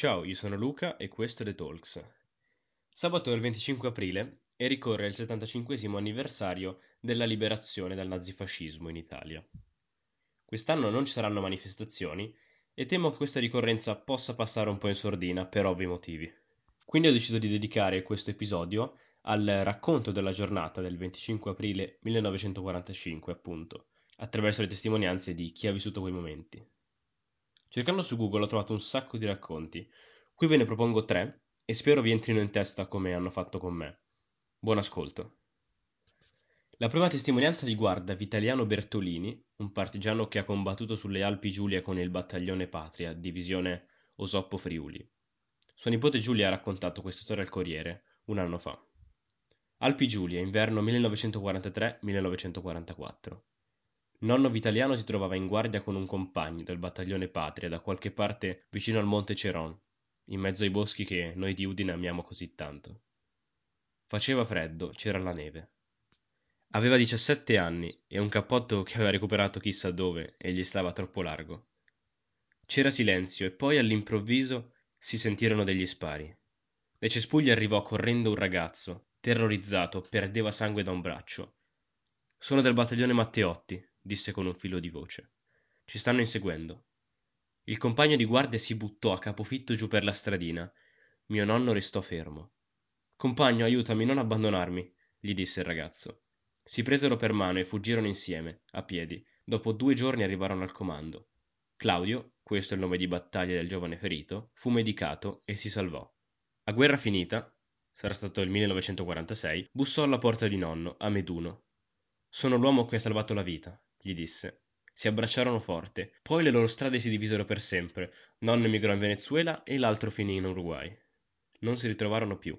Ciao, io sono Luca e questo è The Talks. Sabato è il 25 aprile e ricorre il 75 anniversario della liberazione dal nazifascismo in Italia. Quest'anno non ci saranno manifestazioni e temo che questa ricorrenza possa passare un po' in sordina per ovvi motivi. Quindi ho deciso di dedicare questo episodio al racconto della giornata del 25 aprile 1945, appunto, attraverso le testimonianze di chi ha vissuto quei momenti. Cercando su Google ho trovato un sacco di racconti. Qui ve ne propongo tre e spero vi entrino in testa come hanno fatto con me. Buon ascolto. La prima testimonianza riguarda Vitaliano Bertolini, un partigiano che ha combattuto sulle Alpi Giulia con il battaglione Patria, divisione Osoppo Friuli. Sua nipote Giulia ha raccontato questa storia al Corriere un anno fa. Alpi Giulia, inverno 1943-1944. Nonno Vitaliano si trovava in guardia con un compagno del battaglione Patria da qualche parte vicino al monte Ceron, in mezzo ai boschi che noi di Udine amiamo così tanto. Faceva freddo, c'era la neve. Aveva 17 anni e un cappotto che aveva recuperato chissà dove e gli stava troppo largo. C'era silenzio e poi all'improvviso si sentirono degli spari. Dai cespugli arrivò correndo un ragazzo, terrorizzato, perdeva sangue da un braccio. Sono del battaglione Matteotti, disse con un filo di voce. Ci stanno inseguendo. Il compagno di guardia si buttò a capofitto giù per la stradina. Mio nonno restò fermo. Compagno, aiutami, non abbandonarmi, gli disse il ragazzo. Si presero per mano e fuggirono insieme, a piedi. Dopo due giorni arrivarono al comando. Claudio, questo è il nome di battaglia del giovane ferito, fu medicato e si salvò. A guerra finita, sarà stato il 1946, bussò alla porta di nonno, a Meduno. Sono l'uomo che ha salvato la vita, gli disse. Si abbracciarono forte, poi le loro strade si divisero per sempre. Nonno emigrò in Venezuela e l'altro finì in Uruguay. Non si ritrovarono più.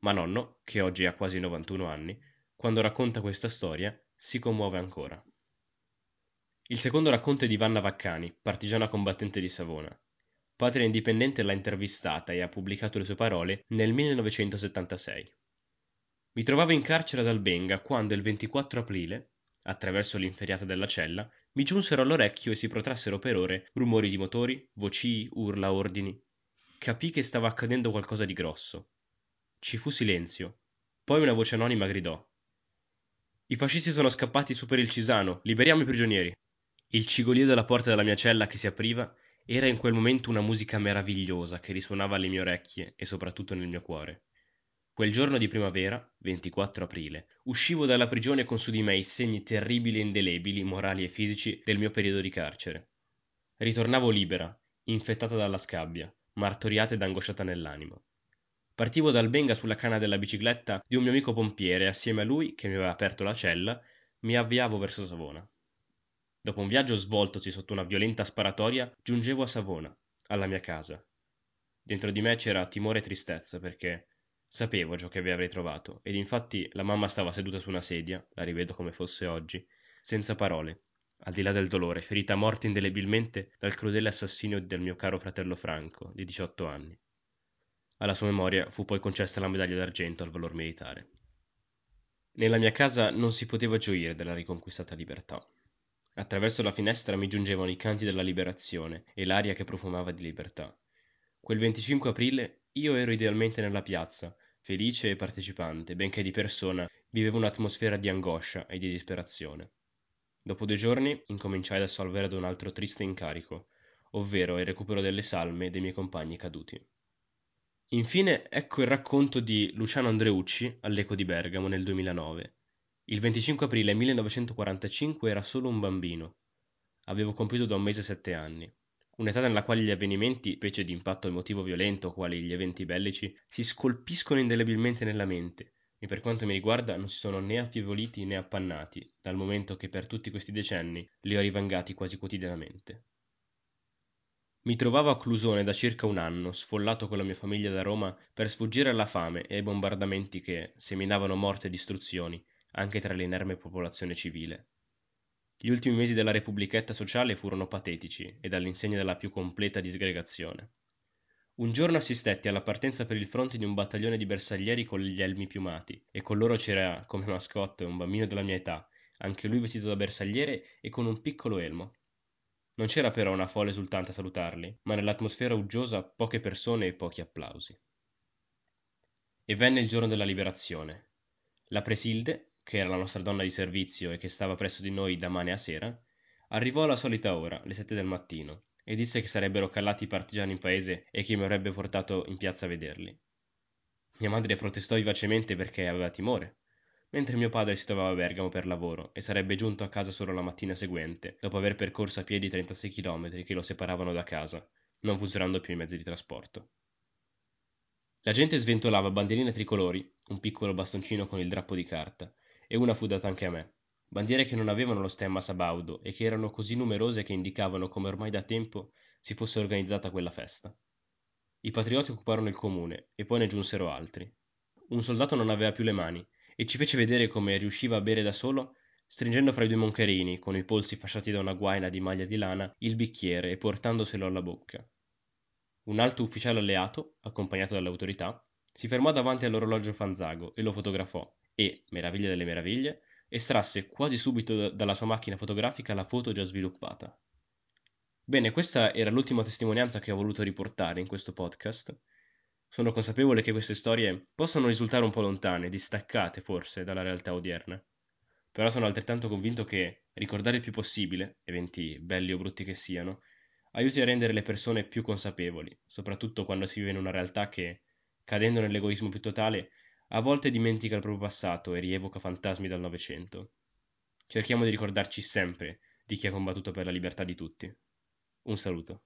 Ma nonno, che oggi ha quasi 91 anni, quando racconta questa storia, si commuove ancora. Il secondo racconto è di Vanna Vaccani, partigiana combattente di Savona. Patria Indipendente l'ha intervistata e ha pubblicato le sue parole nel 1976. Mi trovavo in carcere ad Albenga quando il 24 aprile, attraverso l'inferiata della cella, mi giunsero all'orecchio e si protrassero per ore rumori di motori, vocii, urla, ordini. Capì che stava accadendo qualcosa di grosso. Ci fu silenzio. Poi una voce anonima gridò: I fascisti sono scappati su per il Cisano, liberiamo i prigionieri. Il cigolio della porta della mia cella che si apriva era in quel momento una musica meravigliosa che risuonava alle mie orecchie e soprattutto nel mio cuore. Quel giorno di primavera, 24 aprile, uscivo dalla prigione con su di me i segni terribili e indelebili, morali e fisici, del mio periodo di carcere. Ritornavo libera, infettata dalla scabbia, martoriata ed angosciata nell'animo. Partivo dal Benga sulla canna della bicicletta di un mio amico pompiere e assieme a lui, che mi aveva aperto la cella, mi avviavo verso Savona. Dopo un viaggio svoltosi sotto una violenta sparatoria, giungevo a Savona, alla mia casa. Dentro di me c'era timore e tristezza perché Sapevo ciò che vi avrei trovato, ed infatti la mamma stava seduta su una sedia, la rivedo come fosse oggi, senza parole, al di là del dolore, ferita a morte indelebilmente dal crudele assassinio del mio caro fratello Franco, di 18 anni. Alla sua memoria fu poi concessa la medaglia d'argento al valor militare. Nella mia casa non si poteva gioire della riconquistata libertà. Attraverso la finestra mi giungevano i canti della liberazione e l'aria che profumava di libertà. Quel 25 aprile io ero idealmente nella piazza, felice e partecipante, benché di persona vivevo un'atmosfera di angoscia e di disperazione. Dopo due giorni incominciai ad assolvere ad un altro triste incarico, ovvero il recupero delle salme dei miei compagni caduti. Infine ecco il racconto di Luciano Andreucci all'Eco di Bergamo nel 2009. Il 25 aprile 1945 era solo un bambino. Avevo compiuto da un mese sette anni un'età nella quale gli avvenimenti, specie di impatto emotivo violento quali gli eventi bellici, si scolpiscono indelebilmente nella mente e per quanto mi riguarda non si sono né affievoliti né appannati, dal momento che per tutti questi decenni li ho rivangati quasi quotidianamente. Mi trovavo a Clusone da circa un anno, sfollato con la mia famiglia da Roma per sfuggire alla fame e ai bombardamenti che seminavano morte e distruzioni anche tra l'inerme popolazione civile. Gli ultimi mesi della Repubblichetta sociale furono patetici ed all'insegna della più completa disgregazione. Un giorno assistetti alla partenza per il fronte di un battaglione di bersaglieri con gli elmi piumati e con loro c'era come mascotte un bambino della mia età, anche lui vestito da bersagliere e con un piccolo elmo. Non c'era però una folla esultante a salutarli, ma nell'atmosfera uggiosa poche persone e pochi applausi. E venne il giorno della liberazione. La Presilde, che era la nostra donna di servizio e che stava presso di noi da mane a sera, arrivò alla solita ora, le sette del mattino, e disse che sarebbero callati i partigiani in paese e che mi avrebbe portato in piazza a vederli. Mia madre protestò vivacemente perché aveva timore, mentre mio padre si trovava a Bergamo per lavoro e sarebbe giunto a casa solo la mattina seguente, dopo aver percorso a piedi i 36 km che lo separavano da casa, non funzionando più i mezzi di trasporto. La gente sventolava bandierine tricolori, un piccolo bastoncino con il drappo di carta, e una fu data anche a me, bandiere che non avevano lo stemma sabaudo e che erano così numerose che indicavano come ormai da tempo si fosse organizzata quella festa. I patrioti occuparono il comune e poi ne giunsero altri. Un soldato non aveva più le mani e ci fece vedere come riusciva a bere da solo, stringendo fra i due moncherini, con i polsi fasciati da una guaina di maglia di lana, il bicchiere e portandoselo alla bocca. Un alto ufficiale alleato, accompagnato dalle autorità, si fermò davanti all'orologio Fanzago e lo fotografò e, meraviglia delle meraviglie, estrasse quasi subito dalla sua macchina fotografica la foto già sviluppata. Bene, questa era l'ultima testimonianza che ho voluto riportare in questo podcast. Sono consapevole che queste storie possono risultare un po' lontane, distaccate forse dalla realtà odierna, però sono altrettanto convinto che ricordare il più possibile, eventi belli o brutti che siano, aiuti a rendere le persone più consapevoli, soprattutto quando si vive in una realtà che, cadendo nell'egoismo più totale, a volte dimentica il proprio passato e rievoca fantasmi dal Novecento. Cerchiamo di ricordarci sempre di chi ha combattuto per la libertà di tutti. Un saluto.